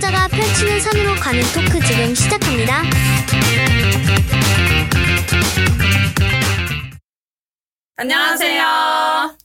여자가 펼치는 산으로 가는 토크 지금 시작합니다. 안녕하세요.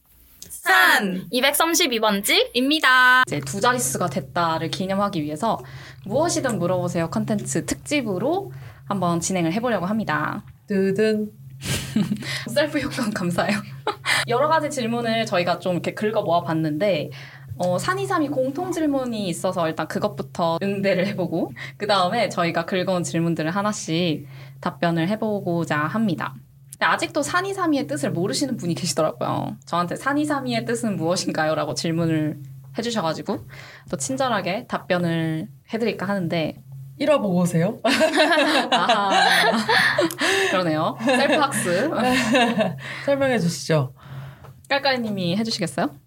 산 232번지입니다. 이제 두 자릿수가 됐다를 기념하기 위해서 무엇이든 물어보세요 컨텐츠 특집으로 한번 진행을 해보려고 합니다. 뜨든 셀프 효과 감사해요. 여러 가지 질문을 저희가 좀 이렇게 긁어 모아 봤는데 어, 산이삼이 공통 질문이 있어서 일단 그것부터 응대를 해보고 그 다음에 저희가 긁어온 질문들을 하나씩 답변을 해보고자 합니다. 근데 아직도 산이삼이의 뜻을 모르시는 분이 계시더라고요. 저한테 산이삼이의 뜻은 무엇인가요? 라고 질문을 해주셔가지고 또 친절하게 답변을 해드릴까 하는데 1화 보고 오세요. 아하 그러네요. 셀프 학습 설명해 주시죠. 깔깔이님이 해주시겠어요?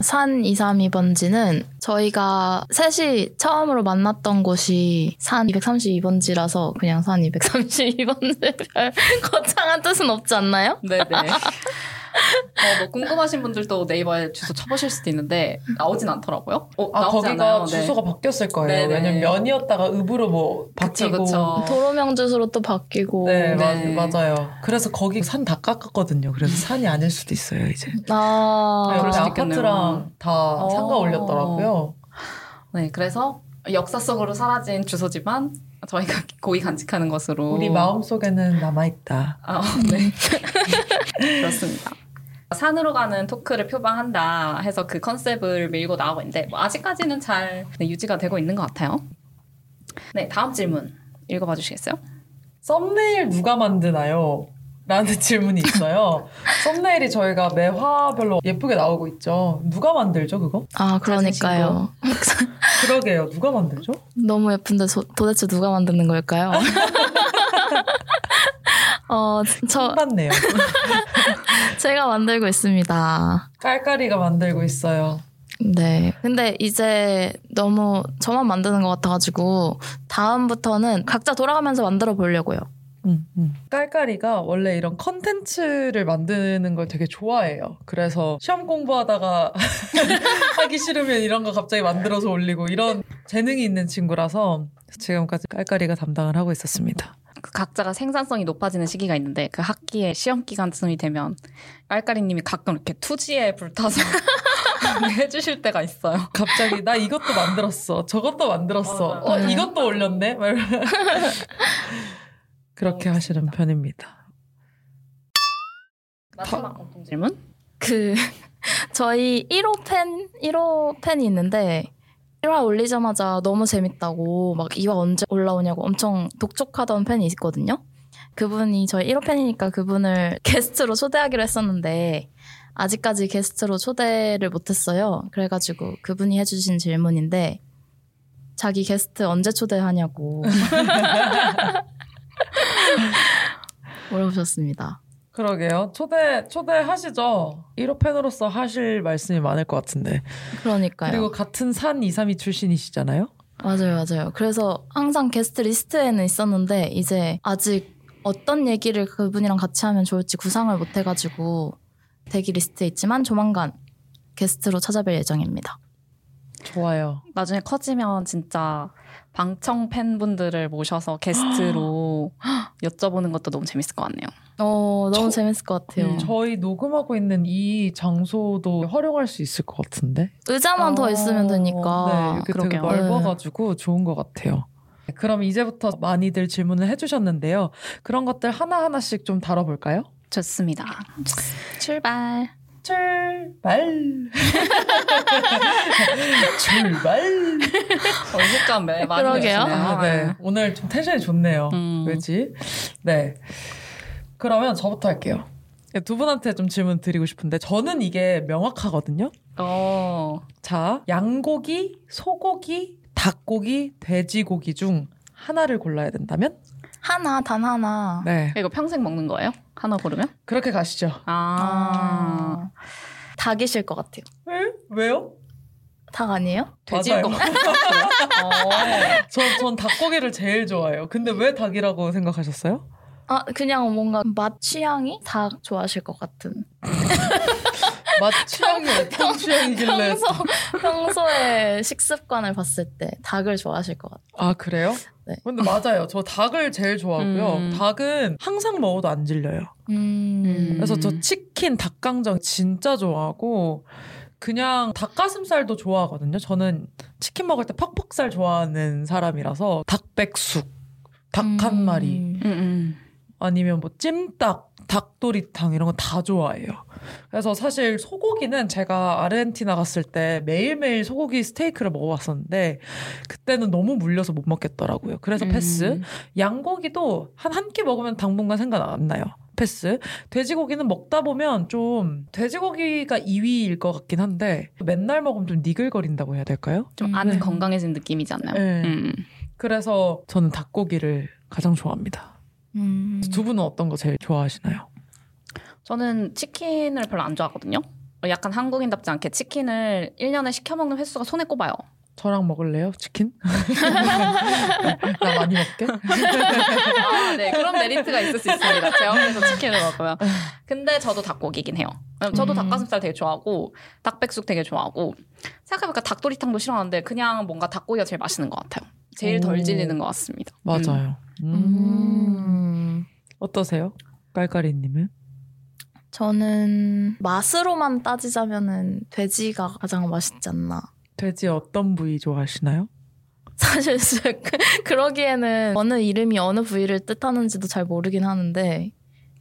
산 232번지는 저희가 셋이 처음으로 만났던 곳이 산 232번지라서 그냥 산 232번지 별 거창한 뜻은 없지 않나요? 네네. 어, 뭐 궁금하신 분들도 네이버에 주소 쳐보실 수도 있는데 나오진 않더라고요. 어, 아 나오지 거기가 않아요. 네. 주소가 바뀌었을 거예요. 네네. 왜냐면 면이었다가 읍으로 뭐 그쵸, 바뀌고. 그쵸. 도로명 주소로 또 바뀌고 네, 네. 맞, 맞아요. 그래서 거기 산 다 깎았거든요. 그래서 산이 아닐 수도 있어요, 이제. 아, 네, 그래서. 아파트랑 다 어. 상가 올렸더라고요. 네, 그래서 역사 속으로 사라진 주소지만 저희가 고이 간직하는 것으로 우리 마음 속에는 남아 있다. 아, 네. 그렇습니다. 산으로 가는 토크를 표방한다 해서 그 컨셉을 밀고 나오고 있는데 뭐 아직까지는 잘 네, 유지가 되고 있는 것 같아요. 네, 다음 질문 읽어봐 주시겠어요? 썸네일 누가 만드나요? 라는 질문이 있어요. 썸네일이 저희가 매 화별로 예쁘게 나오고 있죠. 누가 만들죠, 그거? 아 그러니까요. 그러게요. 누가 만들죠? 너무 예쁜데 소- 도대체 누가 만드는 걸까요? 어, 저 받네요. 제가 만들고 있습니다. 깔깔이가 만들고 있어요. 네. 근데 이제 너무 저만 만드는 것 같아가지고 다음부터는 각자 돌아가면서 만들어 보려고요. 음, 음. 깔깔이가 원래 이런 컨텐츠를 만드는 걸 되게 좋아해요. 그래서 시험 공부하다가 하기 싫으면 이런 거 갑자기 만들어서 올리고 이런 재능이 있는 친구라서 지금까지 깔깔이가 담당을 하고 있었습니다. 그 각자가 생산성이 높아지는 시기가 있는데 그 학기에 시험 기간쯤이 되면 깔깔이님이 가끔 이렇게 투지에 불타서 해주실 때가 있어요. 갑자기 나 이것도 만들었어. 저것도 만들었어. 어, 네. 이것도 올렸네. 그렇게 하시는 편입니다. 마지막 공통 질문? 그 저희 1호 팬 1호 팬이 있는데 1화 올리자마자 너무 재밌다고 막 2화 언제 올라오냐고 엄청 독촉하던 팬이 있거든요. 그분이 저희 1호 팬이니까 그분을 게스트로 초대하기로 했었는데 아직까지 게스트로 초대를 못했어요. 그래가지고 그분이 해주신 질문인데 자기 게스트 언제 초대하냐고 물어보셨습니다. 그러게요. 초대 초대하시죠. 1호 팬으로서 하실 말씀이 많을 것 같은데. 그러니까요. 그리고 같은 산 232 출신이시잖아요. 맞아요, 맞아요. 그래서 항상 게스트 리스트에는 있었는데 이제 아직 어떤 얘기를 그분이랑 같이 하면 좋을지 구상을 못 해가지고 대기 리스트에 있지만 조만간 게스트로 찾아뵐 예정입니다. 좋아요. 나중에 커지면 진짜 방청 팬분들을 모셔서 게스트로 여쭤보는 것도 너무 재밌을 것 같네요. 어, 너무 저- 재밌을 것 같아요. 음, 저희 녹음하고 있는 이 장소도 활용할 수 있을 것 같은데. 의자만 더 어, 있으면 되니까. 네, 그러게요. 넓어가지고 좋은 것 같아요. 그럼 이제부터 많이들 질문을 해주셨는데요. 그런 것들 하나하나씩 좀 다뤄볼까요? 좋습니다. 출발. 출발! 출발! 어, 많이 그러게요. 아, 네. 오늘 좀 텐션이 좋네요. 음. 왜지? 네. 그러면 저부터 할게요. 두 분한테 좀 질문 드리고 싶은데, 저는 이게 명확하거든요? 어, 자, 양고기, 소고기, 닭고기, 돼지고기 중 하나를 골라야 된다면? 하나, 단 하나. 네. 이거 평생 먹는 거예요? 하나 고르면? 그렇게 가시죠. 아, 닭이실 것 같아요. 왜? 왜요? 닭 아니에요? 돼지일 것. 같아요. 어. 전, 전 닭고기를 제일 좋아해요. 근데 왜 닭이라고 생각하셨어요? 아, 그냥 뭔가 맛 취향이 닭 좋아하실 것 같은. 맛 취향이 어떤 취향이길래? 평소 평소에 식습관을 봤을 때 닭을 좋아하실 것 같아요. 아 그래요? 네. 근데 맞아요. 저 닭을 제일 좋아하고요. 음. 닭은 항상 먹어도 안 질려요. 음. 그래서 저 치킨, 닭강정 진짜 좋아하고 그냥 닭가슴살도 좋아하거든요. 저는 치킨 먹을 때 퍽퍽살 좋아하는 사람이라서 닭백숙, 닭한 음. 마리 음, 음. 아니면 뭐 찜닭, 닭도리탕 이런 거 다 좋아해요. 그래서 사실 소고기는 제가 아르헨티나 갔을 때 매일매일 소고기 스테이크를 먹어봤었는데 그때는 너무 물려서 못 먹겠더라고요. 그래서 음. 패스. 양고기도 한 한 끼 먹으면 당분간 생각 안 나요. 패스. 돼지고기는 먹다 보면 좀 돼지고기가 2위일 것 같긴 한데 맨날 먹으면 좀 니글거린다고 해야 될까요? 좀 음. 안 네. 건강해진 느낌이지 않나요? 네. 음. 그래서 저는 닭고기를 가장 좋아합니다. 음. 두 분은 어떤 거 제일 좋아하시나요? 저는 치킨을 별로 안 좋아하거든요. 약간 한국인답지 않게 치킨을 1년에 시켜 먹는 횟수가 손에 꼽아요. 저랑 먹을래요? 치킨? 나 많이 먹게? 아, 네. 그런 메리트가 있을 수 있습니다. 제가 그래서 치킨을 먹어요. 근데 저도 닭고기긴 해요. 저도 음. 닭가슴살 되게 좋아하고, 닭백숙 되게 좋아하고, 생각해보니까 닭도리탕도 싫어하는데, 그냥 뭔가 닭고기가 제일 맛있는 것 같아요. 제일 덜 오. 질리는 것 같습니다. 음. 맞아요. 음. 음. 어떠세요? 깔깔이님은? 저는 맛으로만 따지자면은 돼지가 가장 맛있지 않나. 돼지 어떤 부위 좋아하시나요? 사실 그- 그러기에는 어느 이름이 어느 부위를 뜻하는지도 잘 모르긴 하는데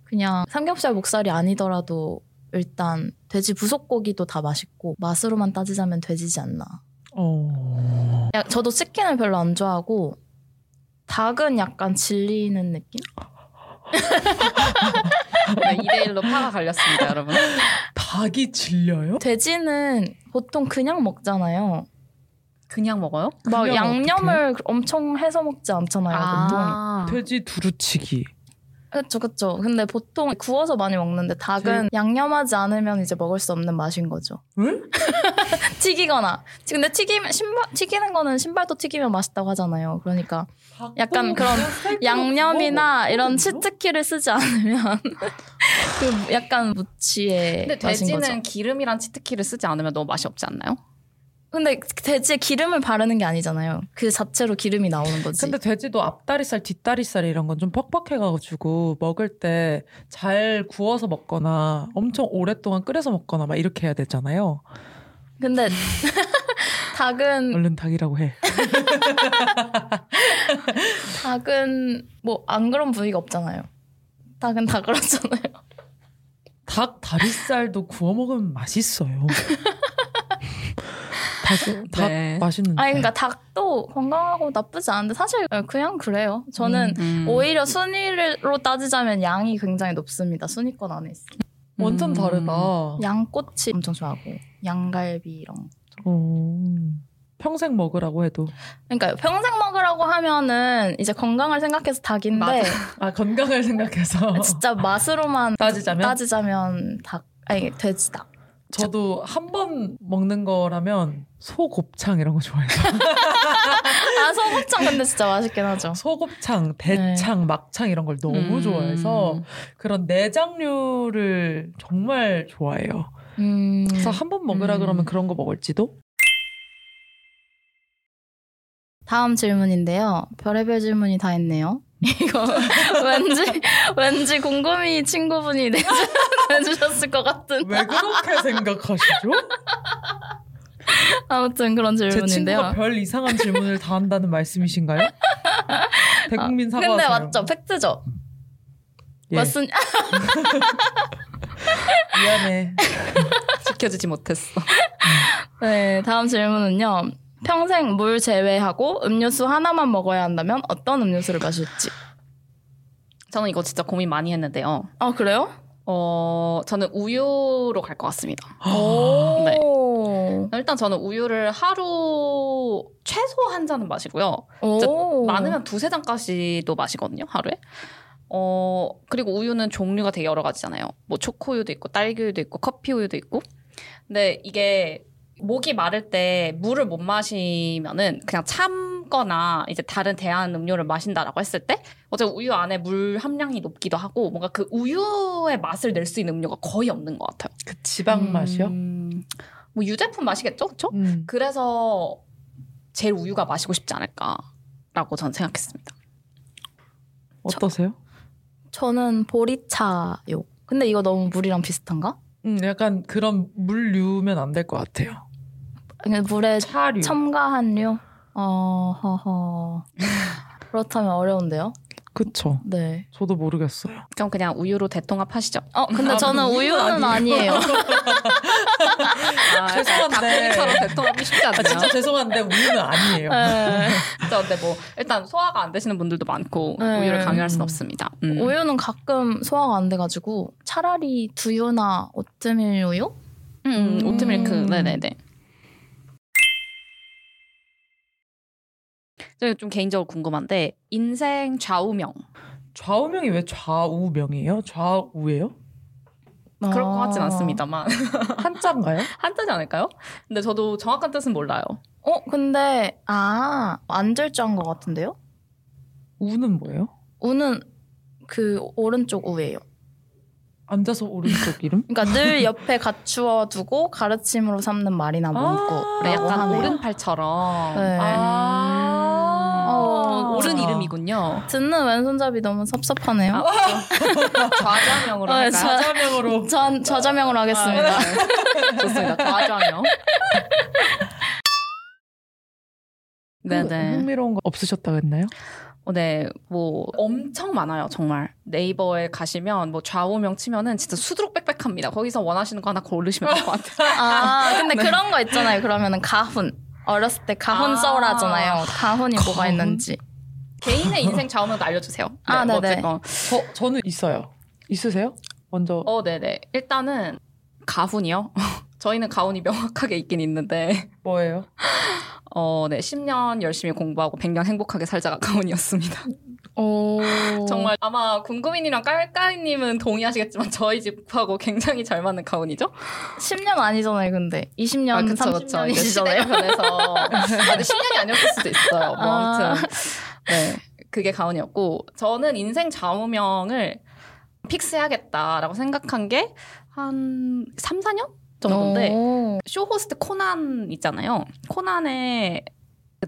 그냥 삼겹살 목살이 아니더라도 일단 돼지 부속고기도 다 맛있고 맛으로만 따지자면 돼지지 않나. 어. 야, 저도 치킨을 별로 안 좋아하고 닭은 약간 질리는 느낌? 네, 2대1로 파가 갈렸습니다, 여러분. 닭이 질려요? 돼지는 보통 그냥 먹잖아요. 그냥 먹어요? 막 그냥 양념을 엄청 해서 먹지 않잖아요, 보통. 아. 돼지 두루치기. 그쵸, 그쵸. 근데 보통 구워서 많이 먹는데 닭은 양념하지 않으면 이제 먹을 수 없는 맛인 거죠. 응? 튀기거나. 근데 튀기면, 신발, 튀기는 거는 신발도 튀기면 맛있다고 하잖아요. 그러니까 약간 그런 양념이나 이런 치트키를 쓰지 않으면 그 약간 무치의 근데 맛인 돼지는 거죠. 기름이랑 치트키를 쓰지 않으면 너무 맛이 없지 않나요? 근데 돼지에 기름을 바르는 게 아니잖아요. 그 자체로 기름이 나오는 거지. 근데 돼지도 앞다리살, 뒷다리살 이런 건 좀 퍽퍽해가지고 먹을 때 잘 구워서 먹거나 엄청 오랫동안 끓여서 먹거나 막 이렇게 해야 되잖아요. 근데 닭은 얼른 닭이라고 해. 닭은 뭐 안 그런 부위가 없잖아요. 닭은 다 그렇잖아요. 닭닭 다리살도 구워 먹으면 맛있어요. 닭, 닭 네. 맛있는데. 아니 그러니까 닭도 건강하고 나쁘지 않은데 사실 그냥 그래요. 저는 음. 오히려 순위로 따지자면 양이 굉장히 높습니다. 순위권 안에 있어. 완전 음. 다르다. 양꼬치 엄청 좋아하고 양갈비 이런. 거. 어, 평생 먹으라고 해도. 그러니까 평생 먹으라고 하면은 이제 건강을 생각해서 닭인데 맞아. 아 건강을 생각해서. 진짜 맛으로만 따지자면? 따지자면 닭 아니 돼지 닭. 저도 한 번 먹는 거라면 소곱창 이런 거 좋아해서. 아 소곱창 근데 진짜 맛있긴 하죠. 소곱창, 대창, 막창 이런 걸 너무 음. 좋아해서 그런 내장류를 정말 좋아해요. 음. 그래서 한 번 먹으라 음. 그러면 그런 거 먹을지도? 다음 질문인데요. 별의별 질문이 다 있네요. 이거 왠지 왠지 궁금이 친구분이 내주, 내주셨을 것 같은. 왜 그렇게 생각하시죠? 아무튼 그런 제 친구가 질문인데요. 별 이상한 질문을 다 한다는 말씀이신가요? 대국민 근데 사과하세요. 맞죠? 팩트죠? 예, 맞습 미안해. 지켜주지 못했어. 네, 다음 질문은요. 평생 물 제외하고 음료수 하나만 먹어야 한다면 어떤 음료수를 마실지. 저는 이거 진짜 고민 많이 했는데요. 아, 그래요? 어, 저는 우유로 갈 것 같습니다. 오. 네. 일단 저는 우유를 하루 최소 한 잔은 마시고요. 많으면 두세 잔까지도 마시거든요, 하루에. 어, 그리고 우유는 종류가 되게 여러 가지잖아요. 뭐 초코우유도 있고, 딸기우유도 있고, 커피우유도 있고. 근데 이게 목이 마를 때 물을 못 마시면은 그냥 참거나 이제 다른 대한 음료를 마신다라고 했을 때 어차피 우유 안에 물 함량이 높기도 하고 뭔가 그 우유의 맛을 낼 수 있는 음료가 거의 없는 것 같아요. 지방 맛이요? 음, 뭐 유제품 맛이겠죠, 그렇죠? 음. 그래서 제일 우유가 마시고 싶지 않을까라고 저는 생각했습니다. 어떠세요? 저 는 보리차요. 근데 이거 너무 물이랑 비슷한가? 음, 약간 그런 물류면 안 될 것 같아요. 물에 차류. 첨가한 류? 어, 허허. 그렇다면 어려운데요? 그쵸. 네. 저도 모르겠어요. 그럼 그냥 우유로 대통합 하시죠. 어, 근데 아, 저는 우유는 아니에요. 아, 죄송한데. 닭고기처럼 대통합이 쉽지 아, 않네요. 진짜 죄송한데 우유는 아니에요. 네. 진짜 근데 뭐 일단 소화가 안 되시는 분들도 많고 네. 우유를 강요할 수는 없습니다. 음. 우유는 가끔 소화가 안 돼가지고 차라리 두유나 오트밀 우유? 음, 음. 오트밀크. 네네네. 좀 개인적으로 궁금한데 인생 좌우명 좌우명이 왜 좌우명이에요? 좌우예요? 그럴 것 같진 아. 않습니다만 한자인가요? 한자지 않을까요? 근데 저도 정확한 뜻은 몰라요. 어, 근데, 아, 안절자인 것 같은데요? 우는 뭐예요? 우는 그 오른쪽 우예요. 앉아서 오른쪽 이름? 그러니까 늘 옆에 갖추어 두고 가르침으로 삼는 말이나 문구. 아, 네, 약간 하네요. 오른팔처럼 네. 아. 어, 옳은 이름이군요. 듣는 왼손잡이 너무 섭섭하네요. 아, 좌좌명으로 어, 할까요? 좌- 좌자명으로. 전 저자명으로 하겠습니다. 아, 네. 좋습니다. 좌좌명. 네네. 흥미로운 거 없으셨다고 했나요? 어, 네, 뭐 엄청 많아요, 정말. 네이버에 가시면 뭐 좌우명 치면은 진짜 수두룩 빽빽합니다. 거기서 원하시는 거 하나 고르시면 될 것 같아요. 아, 근데 그런 거 있잖아요. 그러면은 가훈. 어렸을 때 가훈 아. 써오라잖아요. 가훈이 뭐가 가훈? 있는지. 개인의 인생 좌우명도 알려주세요. 아, 뭐 네네. 어쨌건. 저 저는 있어요. 있으세요? 먼저 어, 네네. 일단은 가훈이요. 저희는 가훈이 명확하게 있긴 있는데, 뭐예요? 어, 네, 10년 열심히 공부하고 100년 행복하게 살자가 가훈이었습니다. 오. 정말 아마 궁금이님이랑 깔깔이님은 동의하시겠지만 저희 집하고 굉장히 잘 맞는 가훈이죠? 10년 아니잖아요, 근데. 20년, 아, 그쵸, 그쵸. 이제 30년이시잖아요. 시대가 변해서. 아, 근데 10년이 아니었을 수도 있어요. 뭐, 아. 아무튼. 네. 그게 가훈이었고, 저는 인생 좌우명을 픽스해야겠다라고 생각한 게 한 3, 4년 정도인데, 오. 쇼호스트 코난 있잖아요. 코난의 그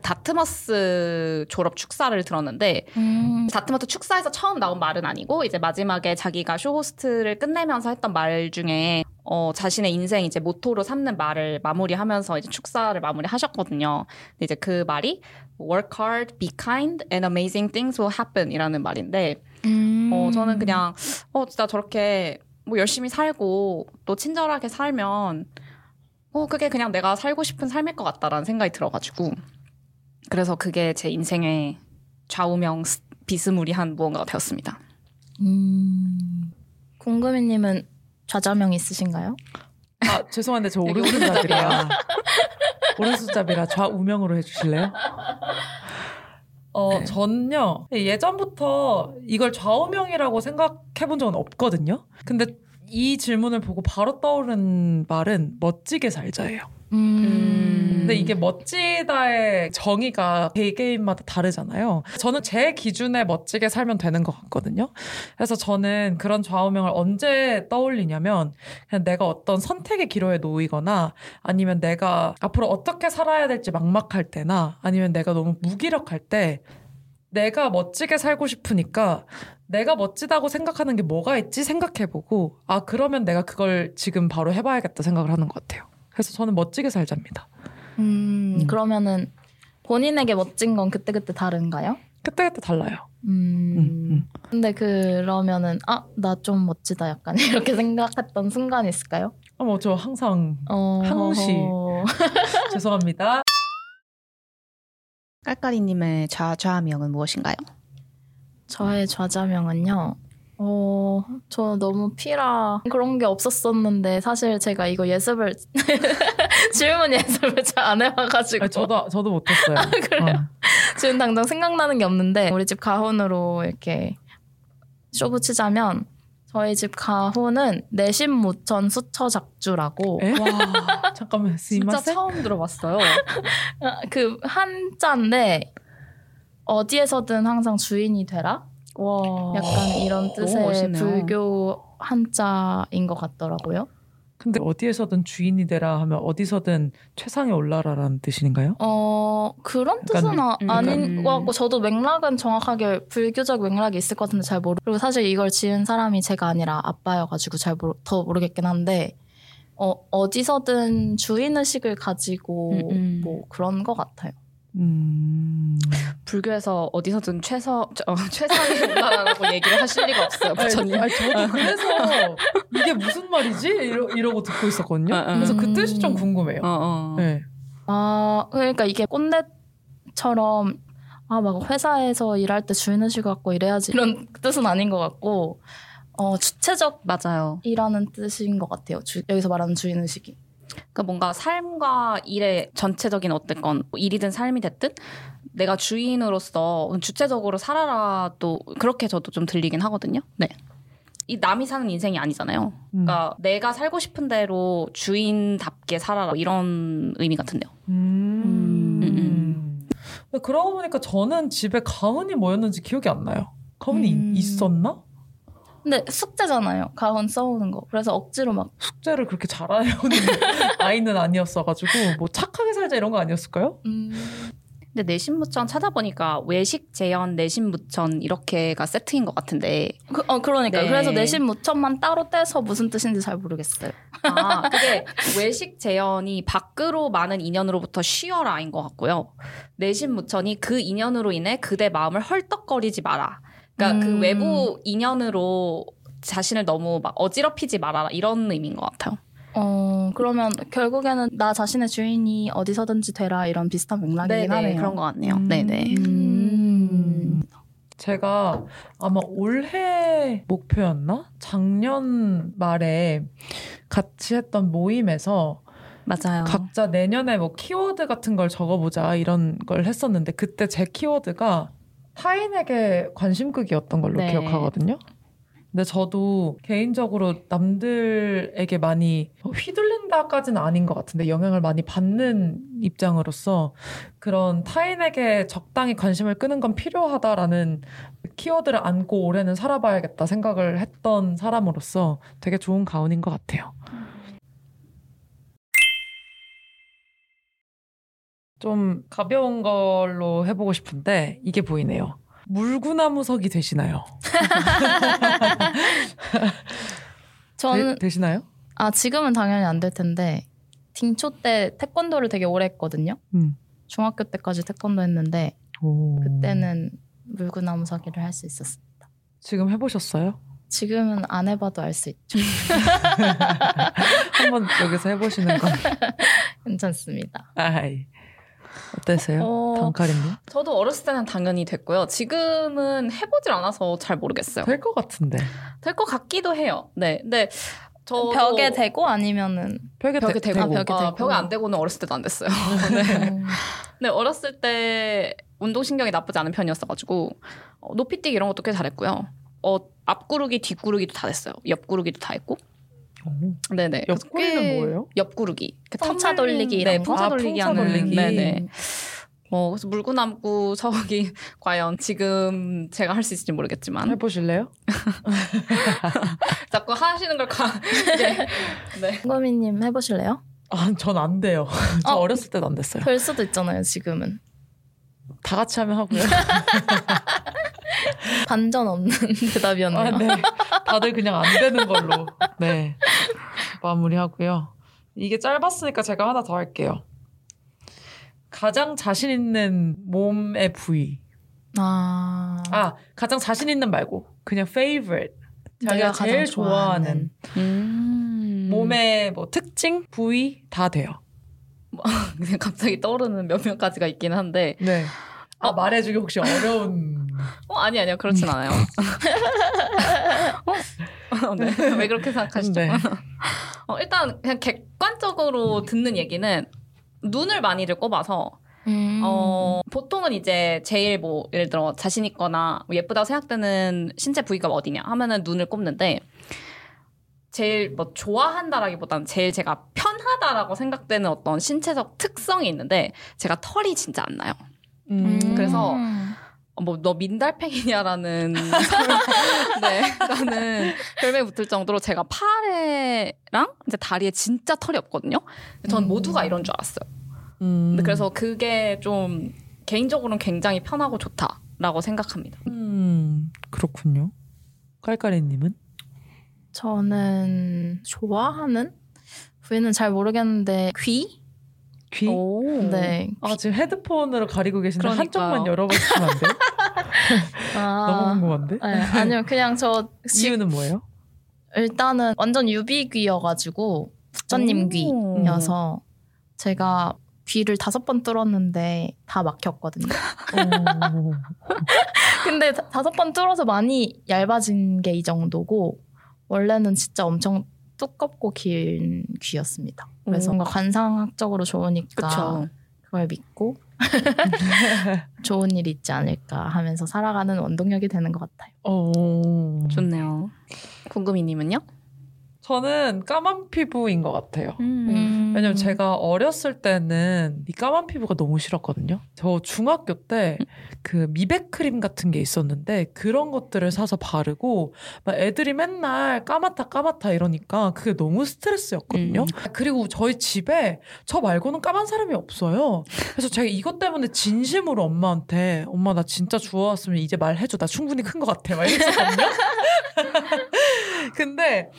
다트머스 졸업 축사를 들었는데, 음. 다트머스 축사에서 처음 나온 말은 아니고 이제 마지막에 자기가 쇼호스트를 끝내면서 했던 말 중에 어 자신의 인생 이제 모토로 삼는 말을 마무리하면서 이제 축사를 마무리하셨거든요. 근데 이제 그 말이 work hard, be kind, and amazing things will happen 이라는 말인데 음. 어 저는 그냥 어 진짜 저렇게 뭐 열심히 살고 또 친절하게 살면 어 그게 그냥 내가 살고 싶은 삶일 것 같다라는 생각이 들어가지고 그래서 그게 제 인생의 좌우명 스- 비스무리한 무언가가 되었습니다. 음. 궁금이님은 좌자명 있으신가요? 아 죄송한데 저 오른손잡이라 오른손잡이라 좌우명으로 해주실래요? 어, 전요 예전부터 이걸 좌우명이라고 생각해본 적은 없거든요. 근데 이 질문을 보고 바로 떠오른 말은 멋지게 살자예요. 음. 근데 이게 멋지다의 정의가 개개인마다 다르잖아요. 저는 제 기준에 멋지게 살면 되는 것 같거든요. 그래서 저는 그런 좌우명을 언제 떠올리냐면 그냥 내가 어떤 선택의 기로에 놓이거나 아니면 내가 앞으로 어떻게 살아야 될지 막막할 때나 아니면 내가 너무 무기력할 때 내가 멋지게 살고 싶으니까 내가 멋지다고 생각하는 게 뭐가 있지 생각해보고 아 그러면 내가 그걸 지금 바로 해봐야겠다 생각을 하는 것 같아요. 그래서 저는 멋지게 살자입니다. 음, 음. 그러면은 본인에게 멋진 건 그때그때 다른가요? 그때그때 달라요. 음. 음, 음. 근데 그러면은 아, 나 좀 멋지다 약간 이렇게 생각했던 순간 있을까요? 어, 뭐저 항상 어. 항시. 죄송합니다. 깔깔이님의 좌좌명은 무엇인가요? 저의 좌자명은요. 어, 저 너무 피라 그런 게 없었었는데 사실 제가 이거 예습을 질문 예습을 잘 안 해봐가지고 아니, 저도 저도 못했어요. 그래요? 어. 지금 당장 생각나는 게 없는데 우리 집 가훈으로 이렇게 쇼 붙이자면 저희 집 가훈은 내신 무천 수처 작주라고 에? 와, 잠깐만, 진짜? 처음 들어봤어요. 아, 그 한자인데 어디에서든 항상 주인이 되라 와, 약간 이런 뜻의. 불교 한자인 것 같더라고요. 근데 어디에서든 주인이 되라 하면 어디서든 최상에 올라라라는 뜻인가요? 어 그런 약간, 뜻은 아, 음, 아닌 음. 것 같고 저도 맥락은 정확하게 불교적 맥락이 있을 것 같은데 잘 모르. 그리고 사실 이걸 지은 사람이 제가 아니라 아빠여가지고 잘 모르, 더 모르겠긴 한데 어 어디서든 주인 의식을 가지고 음, 음. 뭐 그런 것 같아요. 음. 불교에서 어디서든 최서 어, 최상에 올라라라고 얘기를 하실 리가 없어요, 부처님. 아니, 저도 그래서 이게 무슨 말이지? 이러, 이러고 듣고 있었거든요. 어, 어. 그래서 그 음. 뜻이 좀 궁금해요. 어, 어. 네. 아 그러니까 이게 꼰대처럼 아 막 회사에서 일할 때 주인 의식 갖고 이래야지 이런 뜻은 아닌 것 같고 어 주체적 맞아요. 이라는 뜻인 것 같아요. 주- 여기서 말하는 주인 의식이. 그러니까 뭔가 삶과 일의 전체적인 어쨌건 뭐 일이든 삶이 됐든 내가 주인으로서 주체적으로 살아라 또 그렇게 저도 좀 들리긴 하거든요. 네. 이 남이 사는 인생이 아니잖아요. 음. 그러니까 내가 살고 싶은 대로 주인답게 살아라 이런 의미 같은데요. 음. 음, 근데 그러고 보니까 저는 집에 가훈이 뭐였는지 기억이 안 나요. 가훈이 음. 있- 있었나? 근데 숙제잖아요. 가훈 써오는 거. 그래서 억지로 막 숙제를 그렇게 잘하는 아이는 아니었어가지고 뭐 착하게 살자 이런 거 아니었을까요? 음, 근데 내신무천 찾아보니까 외식 재현 내신무천 이렇게가 세트인 것 같은데 그, 어 그러니까 네. 그래서 내신 무천만 따로 떼서 무슨 뜻인지 잘 모르겠어요. 아, 그게 외식 재현이 밖으로 많은 인연으로부터 쉬어라인 것 같고요. 내신 무천이 그 인연으로 인해 그대 마음을 헐떡거리지 마라. 그러니까 그 음. 외부 인연으로 자신을 너무 막 어지럽히지 말아라 이런 의미인 것 같아요. 어 그러면 결국에는 나 자신의 주인이 어디서든지 되라 이런 비슷한 맥락이긴 하네요. 그런 것 같네요. 음. 네네. 음. 제가 아마 올해 목표였나? 작년 말에 같이 했던 모임에서 맞아요. 각자 내년에 뭐 키워드 같은 걸 적어보자 이런 걸 했었는데 그때 제 키워드가 타인에게 관심 끄기였던 걸로 네. 기억하거든요. 근데 저도 개인적으로 남들에게 많이 휘둘린다까지는 아닌 것 같은데 영향을 많이 받는 입장으로서 그런 타인에게 적당히 관심을 끄는 건 필요하다라는 키워드를 안고 올해는 살아봐야겠다 생각을 했던 사람으로서 되게 좋은 가운인 것 같아요. 좀 가벼운 걸로 해보고 싶은데 이게 보이네요. 물구나무석이 되시나요? 저는 되, 시나요 아 지금은 당연히 안 될 텐데 딩초 때 태권도를 되게 오래 했거든요. 음. 중학교 때까지 태권도 했는데 오. 그때는 물구나무 서기를 할 수 있었습니다. 지금 해보셨어요? 지금은 안 해봐도 알 수 있죠. 한번 여기서 해보시는 건 괜찮습니다. 아이 어떠세요, 어, 단카리님? 저도 어렸을 때는 당연히 됐고요. 지금은 해보질 않아서 잘 모르겠어요. 될 것 같은데 될 것 같기도 해요. 네. 근데 저 벽에 대고 아니면은 벽에, 벽에 대, 대고, 아, 벽에 아, 대고. 벽에 안 대고는 어렸을 때도 안 됐어요. 네. 음, 근데 어렸을 때 운동신경이 나쁘지 않은 편이었어가지고 어, 높이뛰기 이런 것도 꽤 잘했고요. 어, 앞구르기, 뒷구르기도 다 됐어요. 옆구르기도 다 했고. 오. 네네. 옆구리는 꽤- 뭐예요? 옆구르기. 그 탐- 돌리기 네, 아, 돌리기 풍차 하는. 돌리기. 네네. 뭐 그래서 물구나무 서기 과연 지금 제가 할 수 있을지 모르겠지만 해보실래요? 자꾸 하시는 걸 가. 네. 네. 홍거미님 해보실래요? 아, 전 안 돼요. 저 어. 어렸을 때도 안 됐어요. 될 수도 있잖아요. 지금은 다 같이 하면 하고요. 반전 없는 대답이었네요. 아, 네. 다들 그냥 안 되는 걸로. 네. 마무리하고요. 이게 짧았으니까 제가 하나 더 할게요. 가장 자신 있는 몸의 부위. 아, 아, 가장 자신 있는 말고 그냥 favorite. 자기가 제일 가장 좋아하는 음. 몸의 뭐 특징, 부위 다 돼요. 그냥 갑자기 떠오르는 몇몇 가지가 있긴 한데 네. 아, 어. 말해주기 혹시 어려운. 어 아니 아니요 그렇진 않아요. 어? 네. 왜 그렇게 생각하시죠? 네. 어, 일단 그냥 객관적으로 듣는 얘기는 눈을 많이들 꼽아서 음. 어, 보통은 이제 제일 뭐 예를 들어 자신 있거나 뭐 예쁘다고 생각되는 신체 부위가 어디냐 하면은 눈을 꼽는데 제일 뭐 좋아한다라기보다는 제일 제가 편하다라고 생각되는 어떤 신체적 특성이 있는데 제가 털이 진짜 안 나요. 음. 그래서 뭐너 민달팽이냐라는 네 라는 별명이 붙을 정도로 제가 팔에랑 이제 다리에 진짜 털이 없거든요. 전 음. 모두가 이런 줄 알았어요. 음. 그래서 그게 좀 개인적으로는 굉장히 편하고 좋다라고 생각합니다. 음, 그렇군요. 깔깔이님은? 저는 좋아하는 부위는 잘 모르겠는데 귀? 귀? 오. 네. 아, 지금 헤드폰으로 가리고 계신데 그러니까요. 한쪽만 열어보시면 안 돼요? 너무 아, 궁금한데? 네, 아니요, 그냥 저 지- 이유는 뭐예요? 일단은 완전 유비귀여가지고 부처님 오. 귀여서 제가 귀를 다섯 번 뚫었는데 다 막혔거든요. 어, 근데 다- 다섯 번 뚫어서 많이 얇아진 게 이 정도고 원래는 진짜 엄청 두껍고 긴 귀였습니다. 그래서 오. 뭔가 관상학적으로 좋으니까 그쵸. 그걸 믿고 좋은 일이 있지 않을까 하면서 살아가는 원동력이 되는 것 같아요. 어. 좋네요. 궁금이님은요? 저는 까만 피부인 것 같아요. 음. 왜냐면 제가 어렸을 때는 이 까만 피부가 너무 싫었거든요. 저 중학교 때 그 미백 크림 같은 게 있었는데 그런 것들을 사서 바르고 막 애들이 맨날 까맣다 까맣다 이러니까 그게 너무 스트레스였거든요. 그리고 저희 집에 저 말고는 까만 사람이 없어요. 그래서 제가 이것 때문에 진심으로 엄마한테 엄마 나 진짜 주워왔으면 이제 말해줘. 나 충분히 큰 것 같아. 막 이랬었거든요. 근데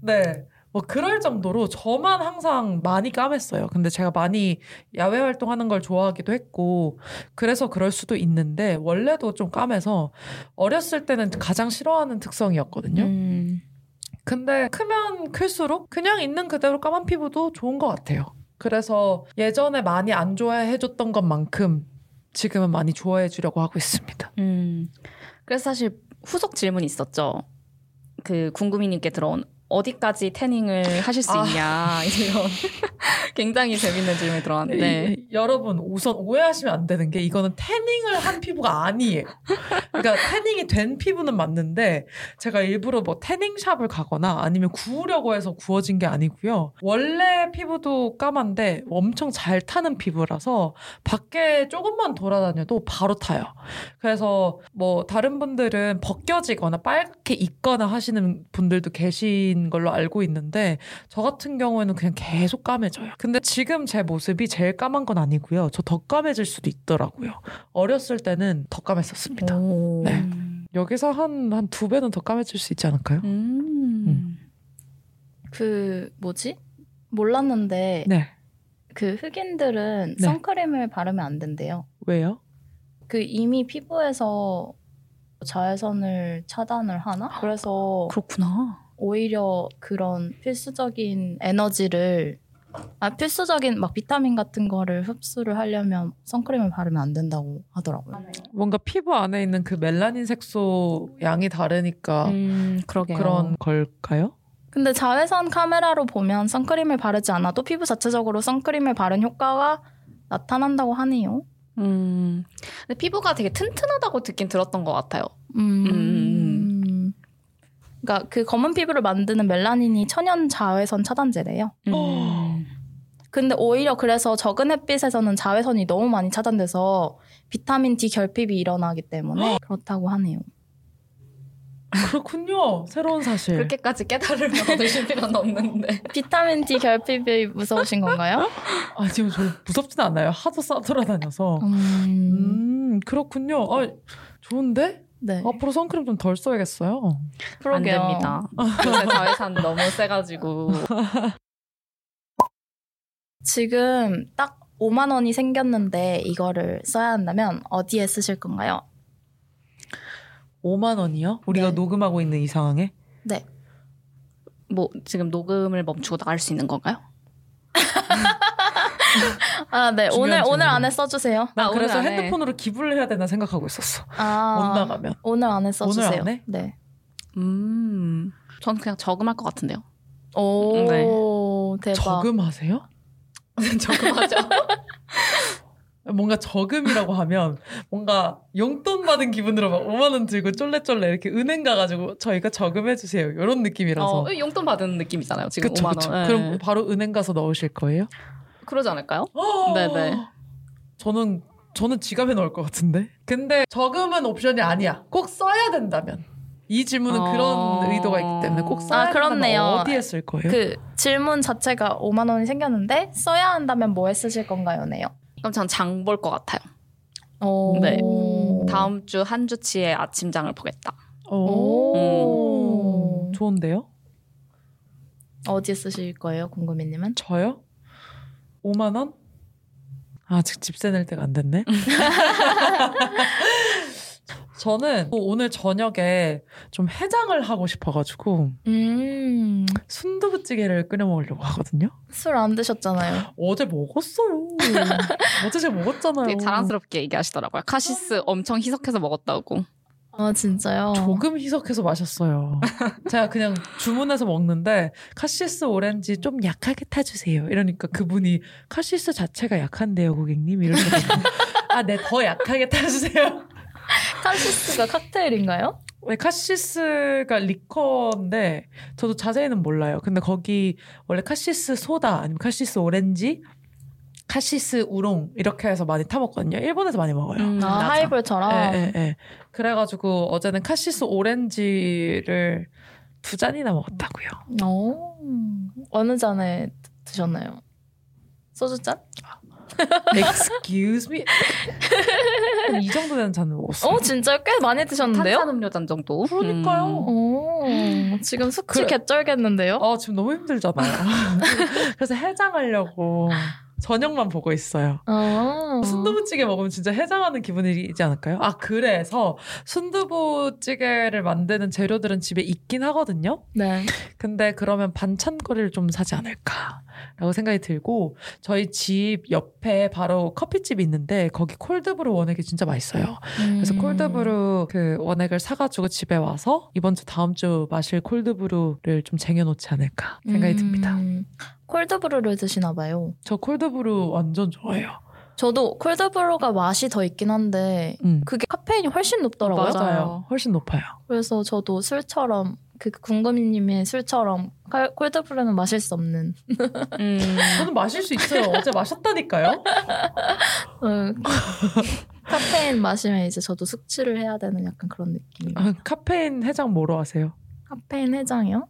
네. 뭐 그럴 정도로 저만 항상 많이 까맸어요. 근데 제가 많이 야외 활동하는 걸 좋아하기도 했고 그래서 그럴 수도 있는데 원래도 좀 까매서 어렸을 때는 가장 싫어하는 특성이었거든요. 음. 근데 크면 클수록 그냥 있는 그대로 까만 피부도 좋은 것 같아요. 그래서 예전에 많이 안 좋아해줬던 것만큼 지금은 많이 좋아해 주려고 하고 있습니다. 음. 그래서 사실 후속 질문이 있었죠. 그 궁금이님께 들어온 어디까지 태닝을 하실 수 아. 있냐 이런 굉장히 재밌는 질문이 들어왔는데 이- 여러분 우선 오해하시면 안 되는 게 이거는 태닝을 한 피부가 아니에요. 그러니까 태닝이 된 피부는 맞는데 제가 일부러 뭐 태닝샵을 가거나 아니면 구우려고 해서 구워진 게 아니고요. 원래 피부도 까만데 엄청 잘 타는 피부라서 밖에 조금만 돌아다녀도 바로 타요. 그래서 뭐 다른 분들은 벗겨지거나 빨갛게 익거나 하시는 분들도 계신 걸로 알고 있는데 저 같은 경우에는 그냥 계속 까매져요. 근데 지금 제 모습이 제일 까만 건 아니고요. 저 더 까매질 수도 있더라고요. 어렸을 때는 더 까맸었습니다. 오. 네. 여기서 한, 한 두 배는 더 까매질 수 있지 않을까요? 음. 그 뭐지? 몰랐는데 네. 그 흑인들은 네. 선크림을 바르면 안 된대요. 왜요? 그 이미 피부에서 자외선을 차단을 하나? 그래서 그렇구나. 오히려 그런 필수적인 에너지를 아 필수적인 막 비타민 같은 거를 흡수를 하려면 선크림을 바르면 안 된다고 하더라고요. 뭔가 피부 안에 있는 그 멜라닌 색소 양이 다르니까 음, 그러게요. 그런 걸까요? 근데 자외선 카메라로 보면 선크림을 바르지 않아도 피부 자체적으로 선크림을 바른 효과가 나타난다고 하네요. 음. 근데 피부가 되게 튼튼하다고 듣긴 들었던 것 같아요. 음. 그러니까 그 검은 피부를 만드는 멜라닌이 천연 자외선 차단제래요. 음. 근데 오히려 그래서 적은 햇빛에서는 자외선이 너무 많이 차단돼서 비타민 D 결핍이 일어나기 때문에 그렇다고 하네요. 그렇군요. 새로운 사실. 그렇게까지 깨달음을 얻으실 필요는 없는데. 비타민 D 결핍이 무서우신 건가요? 아, 지금 저 무섭진 않아요. 하도 싸돌아다녀서. 음, 음, 그렇군요. 아, 좋은데? 네. 앞으로 선크림 좀 덜 써야겠어요. 안 그러게요. 됩니다. 요새 자외선 너무 세가지고. 지금 딱 5만 원이 생겼는데 이거를 써야 한다면 어디에 쓰실 건가요? 5만 원이요? 우리가 네. 녹음하고 있는 이 상황에? 네. 뭐 지금 녹음을 멈추고 나갈 수 있는 건가요? 아, 네. 오늘 중요한 오늘. 안에 써주세요. 난 아, 그래서 안 해. 핸드폰으로 기부를 해야 되나 생각하고 있었어. 아, 못 나가면. 오늘 안에 써주세요. 오늘 안에? 네. 음. 전 그냥 저금할 것 같은데요. 오, 대박. 저금하세요? 저금하죠. 뭔가 저금이라고 하면 뭔가 용돈 받은 기분으로 막 5만 원 들고 쫄래쫄래 이렇게 은행 가가지고 저희가 저금해 주세요 이런 느낌이라서 어, 용돈 받은 느낌이잖아요. 지금 그쵸 5만 원. 그쵸 네. 그럼 바로 은행 가서 넣으실 거예요? 그러지 않을까요? 네네. 저는 저는 지갑에 넣을 것 같은데. 근데 적음은 옵션이 아니야. 꼭 써야 된다면. 이 질문은 어. 그런 의도가 있기 때문에 꼭 써야 아, 그렇네요. 된다면 어디에 쓸 거예요? 그 질문 자체가 5만 원이 생겼는데 써야 한다면 뭐에 쓰실 건가요?네요. 그럼 전 장 볼 것 같아요. 오. 네. 다음 주 한 주치의 아침장을 보겠다. 오. 음. 좋은데요? 어디에 쓰실 거예요, 궁금이님은? 저요? 5만 원? 아직 집세 낼 때가 안 됐네. 저는 오늘 저녁에 좀 해장을 하고 싶어가지고 음, 순두부찌개를 끓여 먹으려고 하거든요. 술 안 드셨잖아요. 어제 먹었어요. 어제 제가 먹었잖아요. 되게 자랑스럽게 얘기하시더라고요. 카시스 엄청 희석해서 먹었다고. 아, 진짜요? 조금 희석해서 마셨어요. 제가 그냥 주문해서 먹는데 cassis 오렌지 좀 약하게 타주세요. 이러니까 그분이 cassis 자체가 약한데요, 고객님. 이러시더라고요. 아, 네, 더 약하게 타주세요. cassis가 칵테일인가요? 네, cassis가 liqueur인데 저도 자세히는 몰라요. 근데 거기 원래 cassis 소다 아니면 cassis 오렌지, cassis 우롱 이렇게 해서 많이 타 먹거든요. 일본에서 많이 먹어요. 음, 아. 하이볼처럼? 예, 예, 예. 그래가지고 어제는 카시스 오렌지를 두 잔이나 먹었다고요. 오. 어느 잔에 드셨나요? 소주 잔? Excuse me? 이 정도 되는 잔을 먹었어요. 어, 진짜 꽤 많이 드셨는데요? 탄산음료 잔 정도. 그러니까요. 음. 오, 지금 숙취 그래. 개쩔겠는데요? 아, 지금 너무 힘들잖아요. 그래서 해장하려고 저녁만 보고 있어요. 어. 순두부찌개 먹으면 진짜 해장하는 기분이지 않을까요? 아, 그래서 순두부찌개를 만드는 재료들은 집에 있긴 하거든요? 네. 근데 그러면 반찬거리를 좀 사지 않을까 라고 생각이 들고 저희 집 옆에 바로 커피집이 있는데 거기 콜드브루 원액이 진짜 맛있어요. 그래서 음. 콜드브루 그 원액을 사가지고 집에 와서 이번 주 다음 주 마실 콜드브루를 좀 쟁여놓지 않을까 생각이 듭니다. 음, 콜드브루를 드시나 봐요. 저 콜드브루 완전 좋아해요. 저도 콜드브루가 맛이 더 있긴 한데 음. 그게 카페인이 훨씬 높더라고요. 맞아요. 훨씬 높아요. 그래서 저도 술처럼 그 궁금이님의 술처럼 칼- 콜드브루는 마실 수 없는 음. 저는 마실 수 있어요. 어제 마셨다니까요. 어, 카페인 마시면 이제 저도 숙취를 해야 되는 약간 그런 느낌. 아, 카페인 해장 뭐로 하세요? 카페인 해장이요?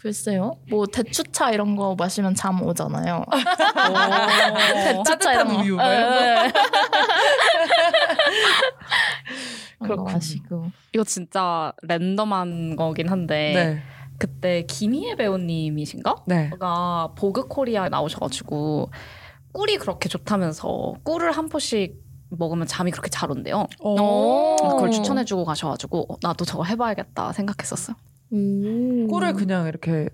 글쎄요. 뭐 대추차 이런 거 마시면 잠 오잖아요. 대추차 따뜻한 이런 거. 우유. 마시고. 이거 진짜 랜덤한 거긴 한데 네. 그때 김희애 배우님이신가? 네. 가 보그 코리아 나오셔가지고 꿀이 그렇게 좋다면서 꿀을 한 포씩 먹으면 잠이 그렇게 잘 온대요. 오. 그걸 어. 추천해주고 가셔가지고 어, 나도 저거 해봐야겠다 생각했었어요. 오. 꿀을 그냥 이렇게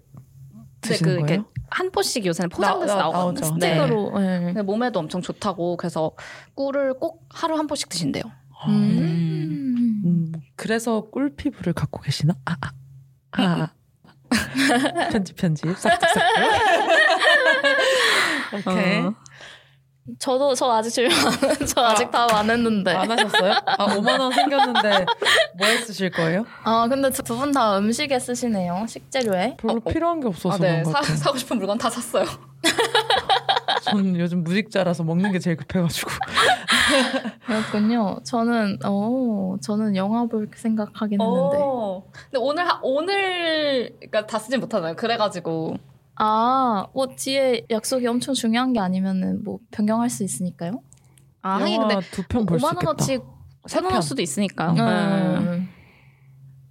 드시는 그 거예요? 이렇게 한 포씩 요새는 포장돼서 나- 나- 나오거든요. 나오죠. 네. 스틱으로. 예. 근데 몸에도 엄청 좋다고 그래서 꿀을 꼭 하루 한 포씩 드신대요. 음. 음, 그래서 꿀 피부를 갖고 계시나? 아, 아. 아. 편집 편집 싹둑싹둑. 오케이. 어. 저도 저 아직 질문 안, 저 아직 답안 했는데. 안 하셨어요? 아 5만 원 생겼는데 뭐에 쓰실 거예요? 아 근데 두 분 다 음식에 쓰시네요. 식재료에. 별로 어, 어. 필요한 게 없어서 아, 네. 사. 사고 싶은 물건 다 샀어요. 저는 요즘 무직자라서 먹는 게 제일 급해가지고. 그렇군요. 저는 어 저는 영화 볼 생각하긴 했는데. 어. 근데 오늘 하, 오늘 그러니까 다 쓰진 못하잖아요. 그래가지고 아, 뭐 뒤에 약속이 엄청 중요한 게 아니면은 뭐 변경할 수 있으니까요. 아 하긴 영화 근데 두편볼수 5만 있겠다. 원어치 세 사놓을 편. 수도 있으니까요. 음. 네.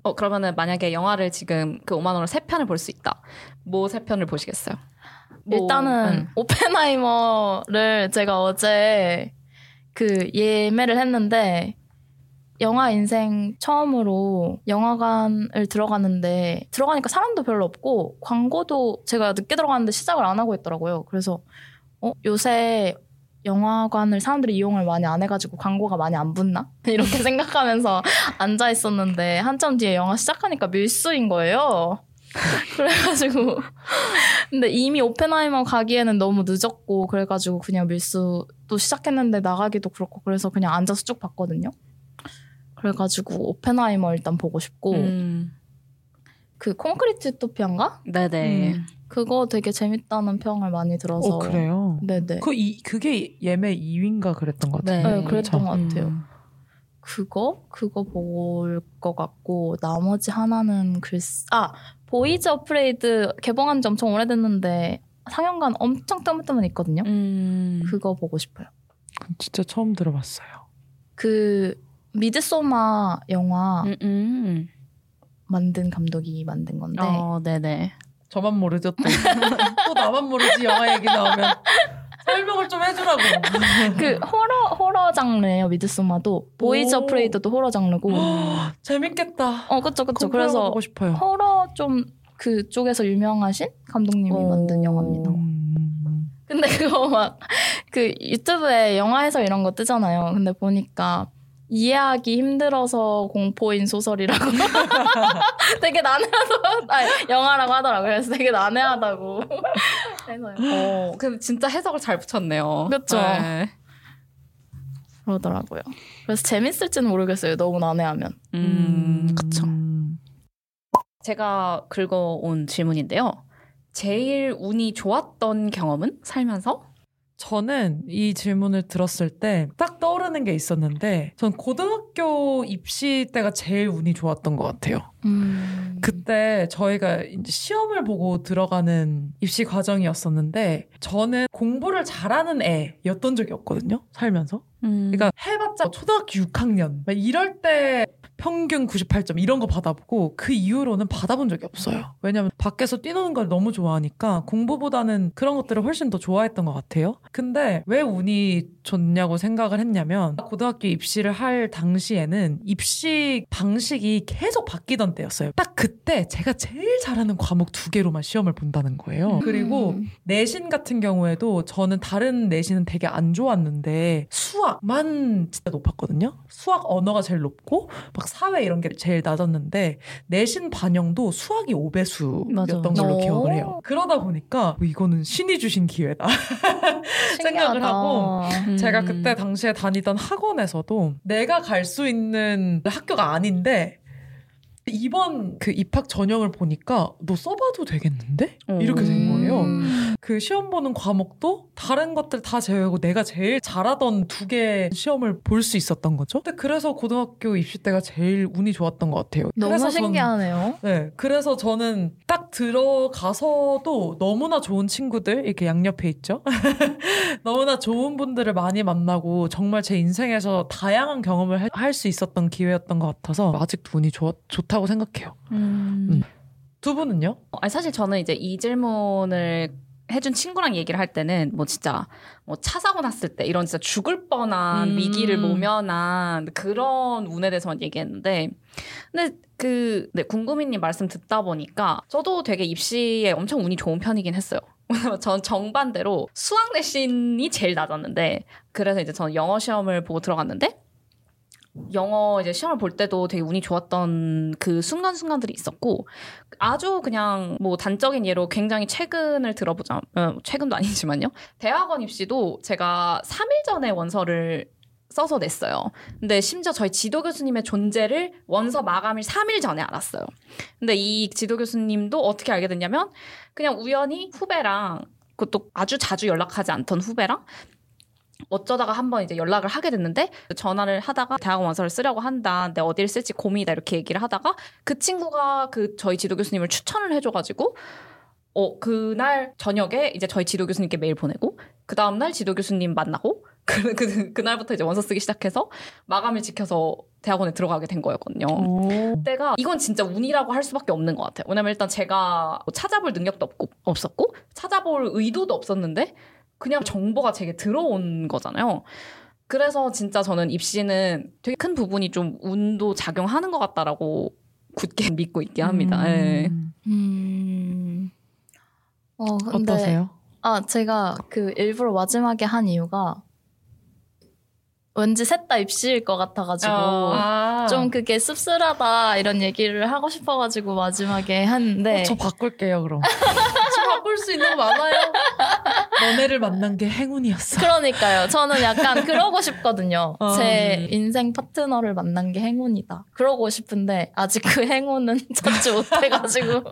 어 그러면은 만약에 영화를 지금 그 5만 원으로 세 편을 볼 수 있다. 뭐 세 편을 보시겠어요? 뭐, 일단은 음. 오펜하이머를 제가 어제 그 예매를 했는데 영화 인생 처음으로 영화관을 들어갔는데 들어가니까 사람도 별로 없고 광고도 제가 늦게 들어갔는데 시작을 안 하고 있더라고요. 그래서 어 요새 영화관을 사람들이 이용을 많이 안 해가지고 광고가 많이 안 붙나 이렇게 생각하면서 앉아 있었는데 한참 뒤에 영화 시작하니까 밀수인 거예요. 그래가지고 근데 이미 오펜하이머 가기에는 너무 늦었고 그래가지고 그냥 밀수도 시작했는데 나가기도 그렇고 그래서 그냥 앉아서 쭉 봤거든요. 그래가지고 오펜하이머 일단 보고 싶고 음. 그 콘크리트 유토피아인가? 네네. 음. 그거 되게 재밌다는 평을 많이 들어서. 어 그래요. 네네. 그 이, 그게 예매 2위인가 그랬던 것 같아요. 네, 그랬던 것 음. 같아요. 그거 그거 볼 것 같고 나머지 하나는 글쎄 아 보이즈 어프레이드 개봉한 지 엄청 오래됐는데 상영관 엄청 뜨문뜨문 있거든요. 음. 그거 보고 싶어요. 진짜 처음 들어봤어요. 그 미드소마 영화 음, 음. 만든 감독이 만든 건데 어, 네네. 저만 모르죠 또. 또 나만 모르지 영화 얘기 나오면 설명을 좀 해주라고. 그 호러 호러 장르예요. 미드소마도 Beau Is 오. Afraid도 호러 장르고. 재밌겠다. 어 그쵸 그쵸. 그래서 보고 싶어요. 호러 좀 그쪽에서 유명하신 감독님이 오. 만든 영화입니다. 음. 근데 그거 막 그 유튜브에 영화 해설 이런 거 뜨잖아요. 근데 보니까 이해하기 힘들어서 공포인 소설이라고 되게 난해하다. 아니, 영화라고 하더라고요. 그래서 되게 난해하다고. 그래서요. 어, 근데 진짜 해석을 잘 붙였네요. 그쵸. 네. 그러더라고요. 그래서 재밌을지는 모르겠어요. 너무 난해하면. 음, 그쵸. 음. 제가 긁어온 질문인데요. 제일 운이 좋았던 경험은 살면서? 저는 이 질문을 들었을 때 딱 떠오르는 게 있었는데 전 고등학교 입시 때가 제일 운이 좋았던 것 같아요. 음. 그때 저희가 이제 시험을 보고 들어가는 입시 과정이었었는데 저는 공부를 잘하는 애였던 적이 없거든요. 살면서. 음. 그러니까 해봤자 초등학교 6학년 막 이럴 때 평균 98점 이런 거 받아보고 그 이후로는 받아본 적이 없어요. 왜냐면 밖에서 뛰노는 걸 너무 좋아하니까 공부보다는 그런 것들을 훨씬 더 좋아했던 것 같아요. 근데 왜 운이 좋냐고 생각을 했냐면 고등학교 입시를 할 당시에는 입시 방식이 계속 바뀌던 때였어요. 딱 그때 제가 제일 잘하는 과목 두 개로만 시험을 본다는 거예요. 그리고 음. 내신 같은 경우에도 저는 다른 내신은 되게 안 좋았는데 수학만 진짜 높았거든요. 수학 언어가 제일 높고 막 사회 이런 게 제일 낮았는데 내신 반영도 수학이 5배수였던 맞아. 걸로 오. 기억을 해요. 그러다 보니까 뭐 이거는 신이 주신 기회다. 생각을. 하고 음. 제가 그때 당시에 다니던 학원에서도 내가 갈 수 있는 학교가 아닌데 이번 그 입학 전형을 보니까 너 써봐도 되겠는데? 이렇게 된 거예요. 음. 그 시험 보는 과목도 다른 것들 다 제외하고 내가 제일 잘하던 두 개 시험을 볼 수 있었던 거죠. 근데 그래서 고등학교 입시 때가 제일 운이 좋았던 것 같아요. 너무 신기하네요. 네, 그래서 저는 딱 들어가서도 너무나 좋은 친구들 이렇게 양옆에 있죠. 너무나 좋은 분들을 많이 만나고 정말 제 인생에서 다양한 경험을 할 수 있었던 기회였던 것 같아서 아직도 운이 좋, 좋다고 생각해요. 음. 음. 두 분은요? 아니, 사실 저는 이제 이 질문을 해준 친구랑 얘기를 할 때는 뭐 진짜 뭐 차 사고 났을 때 이런 진짜 죽을 뻔한 음. 위기를 모면한 그런 운에 대해서만 얘기했는데 근데 그 네, 궁금이님 말씀 듣다 보니까 저도 되게 입시에 엄청 운이 좋은 편이긴 했어요. 전 정반대로 수학 내신이 제일 낮았는데 그래서 이제 저는 영어 시험을 보고 들어갔는데 영어 이제 시험을 볼 때도 되게 운이 좋았던 그 순간순간들이 있었고 아주 그냥 뭐 단적인 예로 굉장히 최근을 들어보자 어, 최근도 아니지만요 대학원 입시도 제가 3일 전에 원서를 써서 냈어요. 근데 심지어 저희 지도 교수님의 존재를 원서 마감일 3일 전에 알았어요. 근데 이 지도 교수님도 어떻게 알게 됐냐면 그냥 우연히 후배랑 그것도 아주 자주 연락하지 않던 후배랑 어쩌다가 한번 이제 연락을 하게 됐는데 전화를 하다가 대학원 원서를 쓰려고 한다. 근데 어디를 쓸지 고민이다 이렇게 얘기를 하다가 그 친구가 그 저희 지도 교수님을 추천을 해줘가지고 어 그날 저녁에 이제 저희 지도 교수님께 메일 보내고 그 다음 날 지도 교수님 만나고 그, 그 그날부터 이제 원서 쓰기 시작해서 마감을 지켜서 대학원에 들어가게 된 거였거든요. 그때가 이건 진짜 운이라고 할 수밖에 없는 것 같아요. 왜냐면 일단 제가 뭐 찾아볼 능력도 없고 없었고 찾아볼 의도도 없었는데 그냥 정보가 제게 들어온 거잖아요. 그래서 진짜 저는 입시는 되게 큰 부분이 좀 운도 작용하는 것 같다라고 굳게 믿고 있긴 합니다. 예. 음. 음. 어, 근데 어떠세요? 아, 제가 그 일부러 마지막에 한 이유가 왠지 셋 다 입시일 것 같아가지고 아. 좀 그게 씁쓸하다 이런 얘기를 하고 싶어가지고 마지막에 했는데 어, 저 바꿀게요 그럼. 저 바꿀 수 있는 거 많아요. 너네를 만난 게 행운이었어. 그러니까요. 저는 약간 그러고 싶거든요. 어. 제 인생 파트너를 만난 게 행운이다. 그러고 싶은데 아직 그 행운은 찾지 못해가지고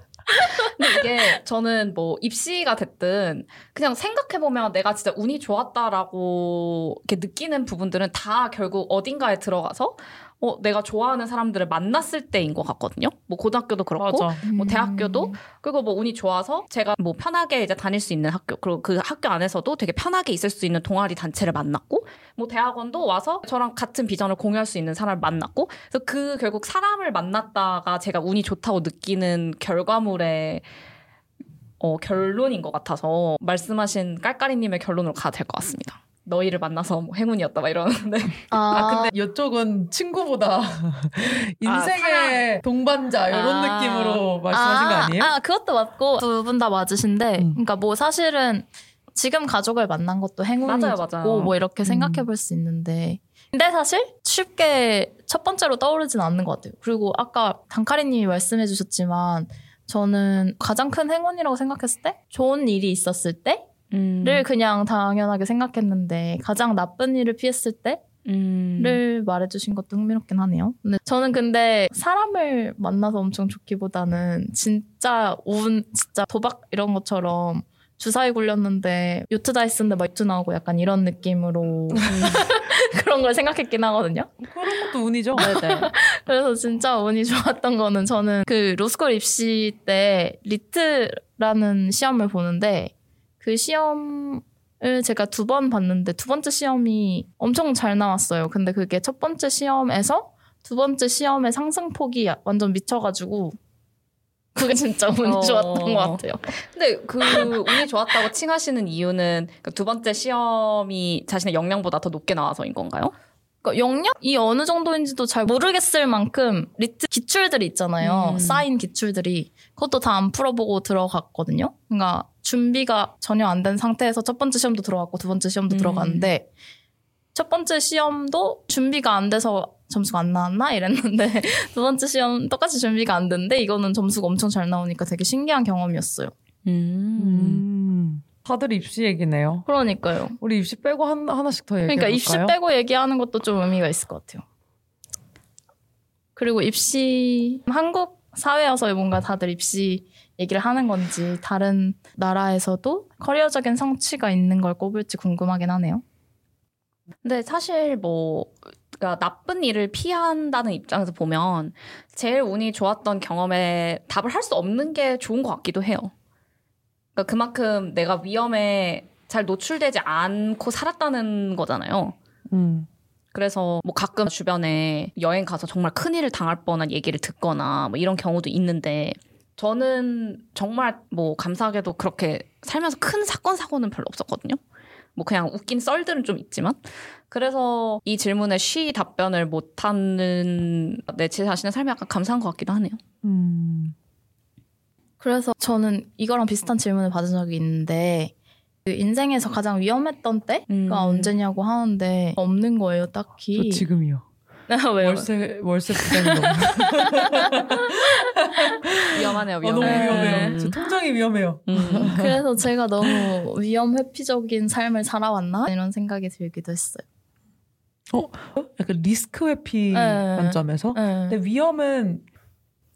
근데 이게 저는 뭐 입시가 됐든 그냥 생각해보면 내가 진짜 운이 좋았다라고 이렇게 느끼는 부분들은 다 결국 어딘가에 들어가서 어, 내가 좋아하는 사람들을 만났을 때인 것 같거든요. 뭐 고등학교도 그렇고 맞아. 뭐 대학교도 그리고 뭐 운이 좋아서 제가 뭐 편하게 이제 다닐 수 있는 학교 그리고 그 학교 안에서도 되게 편하게 있을 수 있는 동아리 단체를 만났고 뭐 대학원도 와서 저랑 같은 비전을 공유할 수 있는 사람을 만났고 그래서 그 결국 사람을 만났다가 제가 운이 좋다고 느끼는 결과물의 어, 결론인 것 같아서 말씀하신 깔깔이님의 결론으로 가도 될것 같습니다. 너희를 만나서 뭐 행운이었다 막 이러는데 아, 근데 이쪽은 친구보다 인생의 동반자 이런 아. 느낌으로 말씀하신 거 아니에요? 아, 그것도 맞고 두 분 다 맞으신데, 음. 그러니까 뭐 사실은 지금 가족을 만난 것도 행운이고. 뭐 이렇게 음. 생각해 볼 수 있는데, 근데 사실 쉽게 첫 번째로 떠오르진 않는 것 같아요. 그리고 아까 단카리님이 말씀해 주셨지만, 저는 가장 큰 행운이라고 생각했을 때, 좋은 일이 있었을 때 를 음. 그냥 당연하게 생각했는데, 가장 나쁜 일을 피했을 때, 음. 를 말해주신 것도 흥미롭긴 하네요. 근데 저는 근데 사람을 만나서 엄청 좋기보다는 진짜 운, 진짜 도박 이런 것처럼 주사위 굴렸는데 요트 다이스인데 막 요트 나오고 약간 이런 느낌으로 그런 걸 생각했긴 하거든요. 그런 것도 운이죠. 네네. 그래서 진짜 운이 좋았던 거는 저는 그 로스쿨 입시 때 LEET라는 시험을 보는데 그 시험 을 제가 두 번 봤는데 두 번째 시험이 엄청 잘 나왔어요. 근데 그게 첫 번째 시험에서 두 번째 시험의 상승폭이 완전 미쳐가지고 그게 진짜 운이 어. 좋았던 것 같아요. 근데 그 운이 좋았다고 칭하시는 이유는 그 두 번째 시험이 자신의 역량보다 더 높게 나와서인 건가요? 그러니까 역량이 어느 정도인지도 잘 모르겠을 만큼 LEET 기출들이 있잖아요. 음. 쌓인 기출들이 그것도 다 안 풀어보고 들어갔거든요. 그러니까 준비가 전혀 안 된 상태에서 첫 번째 시험도 들어갔고 두 번째 시험도 음. 들어갔는데 첫 번째 시험도 준비가 안 돼서 점수가 안 나왔나 이랬는데 두 번째 시험 똑같이 준비가 안 됐는데 이거는 점수가 엄청 잘 나오니까 되게 신기한 경험이었어요. 음. 다들 입시 얘기네요. 그러니까요. 우리 입시 빼고 한, 하나씩 더 얘기해 그러니까? 입시 빼고 얘기하는 것도 좀 의미가 있을 것 같아요. 그리고 입시 한국 사회여서 뭔가 다들 입시 얘기를 하는 건지 다른 나라에서도 커리어적인 성취가 있는 걸 꼽을지 궁금하긴 하네요. 근데 사실 뭐 그러니까 나쁜 일을 피한다는 입장에서 보면 제일 운이 좋았던 경험에 답을 할 수 없는 게 좋은 것 같기도 해요. 그러니까 그만큼 내가 위험에 잘 노출되지 않고 살았다는 거잖아요. 음. 그래서 뭐 가끔 주변에 여행 가서 정말 큰일을 당할 뻔한 얘기를 듣거나 뭐 이런 경우도 있는데 저는 정말 뭐 감사하게도 그렇게 살면서 큰 사건 사고는 별로 없었거든요. 뭐 그냥 웃긴 썰들은 좀 있지만 그래서 이 질문에 쉬 답변을 못하는 내제 자신의 삶이 약간 감사한 것 같기도 하네요. 음. 그래서 저는 이거랑 비슷한 질문을 받은 적이 있는데 그 인생에서 가장 위험했던 때가 음. 언제냐고 하는데 없는 거예요, 딱히. 저 지금이요. 왜요? 월세 월세 부담이 너무 위험하네요, 어, 너무 위험해. 위험해요. 제 통장이 위험해요. 음. 그래서 제가 너무 위험 회피적인 삶을 살아왔나 이런 생각이 들기도 했어요. 약간 리스크 회피 네. 관점에서. 네. 근데 위험은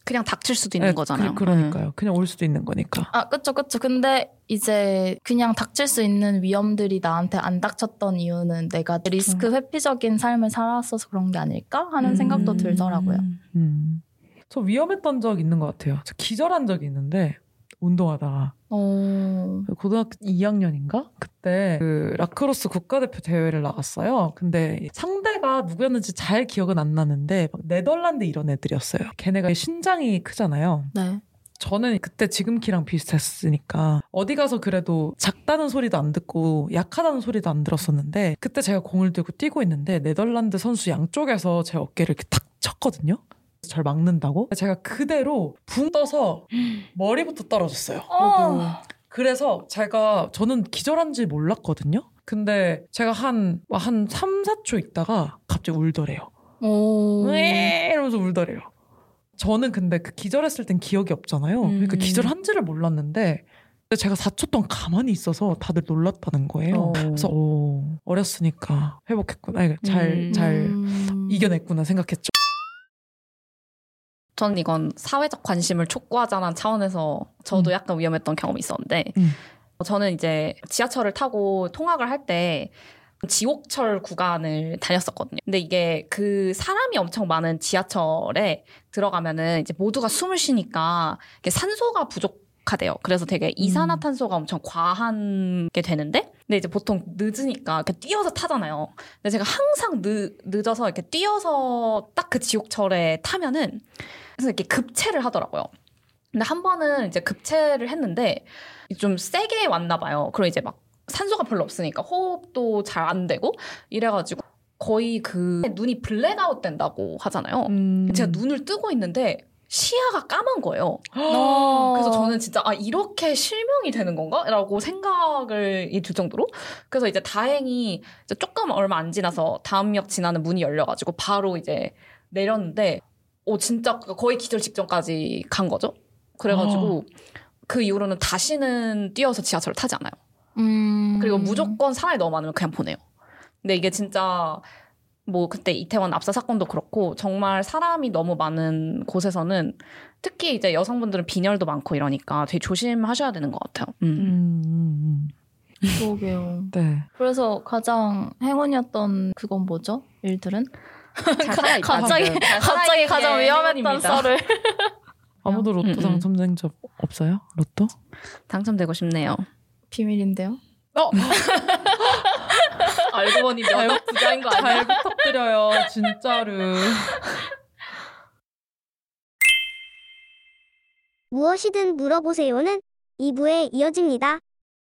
그냥 닥칠 수도 있는 네, 거잖아요. 그, 러니까요 그냥 올 수도 있는 거니까. 아, 그쵸, 그쵸. 근데 이제 그냥 닥칠 수 있는 위험들이 나한테 안 닥쳤던 이유는 내가 리스크 회피적인 삶을 살았어서 그런 게 아닐까 하는 생각도 들더라고요. 음. 저 위험했던 적 있는 것 같아요. 저 기절한 적이 있는데 운동하다가 어, 고등학교 2학년인가 그때 그 라크로스 국가대표 대회를 나갔어요. 근데 상대가 누구였는지 잘 기억은 안 나는데 막 네덜란드 이런 애들이었어요. 걔네가 신장이 크잖아요. 네. 저는 그때 지금 키랑 비슷했으니까 어디 가서 그래도 작다는 소리도 안 듣고 약하다는 소리도 안 들었었는데 그때 제가 공을 들고 뛰고 있는데 네덜란드 선수 양쪽에서 제 어깨를 이렇게 탁 쳤거든요. 절 막는다고 제가 그대로 붕 떠서 머리부터 떨어졌어요. 어. 그래서 제가 저는 기절한지 몰랐거든요. 근데 제가 한, 한 3, 4초 있다가 갑자기 울더래요. 오. 왜 이러면서 울더래요. 저는 근데 그 기절했을 땐 기억이 없잖아요. 그러니까 음. 기절한지를 몰랐는데 제가 4초 동안 가만히 있어서 다들 놀랐다는 거예요. 어. 그래서 오, 어렸으니까 회복했구나. 아니, 잘, 음. 잘 음. 이겨냈구나 생각했죠. 저는 이건 사회적 관심을 촉구하자는 차원에서 저도 음. 약간 위험했던 경험이 있었는데 음. 저는 이제 지하철을 타고 통학을 할 때 지옥철 구간을 다녔었거든요. 근데 이게 그 사람이 엄청 많은 지하철에 들어가면은 이제 모두가 숨을 쉬니까 이게 산소가 부족하대요. 그래서 되게 이산화탄소가 엄청 과한 게 되는데, 근데 이제 보통 늦으니까 이렇게 뛰어서 타잖아요. 근데 제가 항상 늦, 늦어서 이렇게 뛰어서 딱 그 지옥철에 타면은 그래서 이렇게 급체를 하더라고요. 근데 한 번은 이제 급체를 했는데 좀 세게 왔나 봐요. 그리고 이제 막 산소가 별로 없으니까 호흡도 잘 안 되고 이래가지고 거의 그 눈이 블랙아웃 된다고 하잖아요. 음. 제가 눈을 뜨고 있는데 시야가 까만 거예요. 어. 그래서 저는 진짜 아 이렇게 실명이 되는 건가?라고 생각을 이 들 정도로 그래서 이제 다행히 이제 조금 얼마 안 지나서 다음 역 지나는 문이 열려가지고 바로 이제 내렸는데 오 진짜 거의 기절 직전까지 간 거죠. 그래가지고 그 이후로는 다시는 뛰어서 지하철을 타지 않아요. 음. 그리고 무조건 사람이 너무 많으면 그냥 보내요. 근데 이게 진짜 뭐 그때 이태원 압사 사건도 그렇고 정말 사람이 너무 많은 곳에서는 특히 이제 여성분들은 빈혈도 많고 이러니까 되게 조심하셔야 되는 것 같아요. 음. 음, 음, 그러게요. 음. 네. 그래서 가장 행운이었던 그건 뭐죠? 일들은? 갑자기 갑자기 가장 위험했던. 썰을 아무도 로또 음, 음. 당첨된 적 없어요? 로또? 당첨되고 싶네요. 비밀인데요. 어, 알고 보니 몇 부자인 거 아니야? 잘 부탁드려요, 진짜로. 무엇이든 물어보세요는 2부에 이어집니다.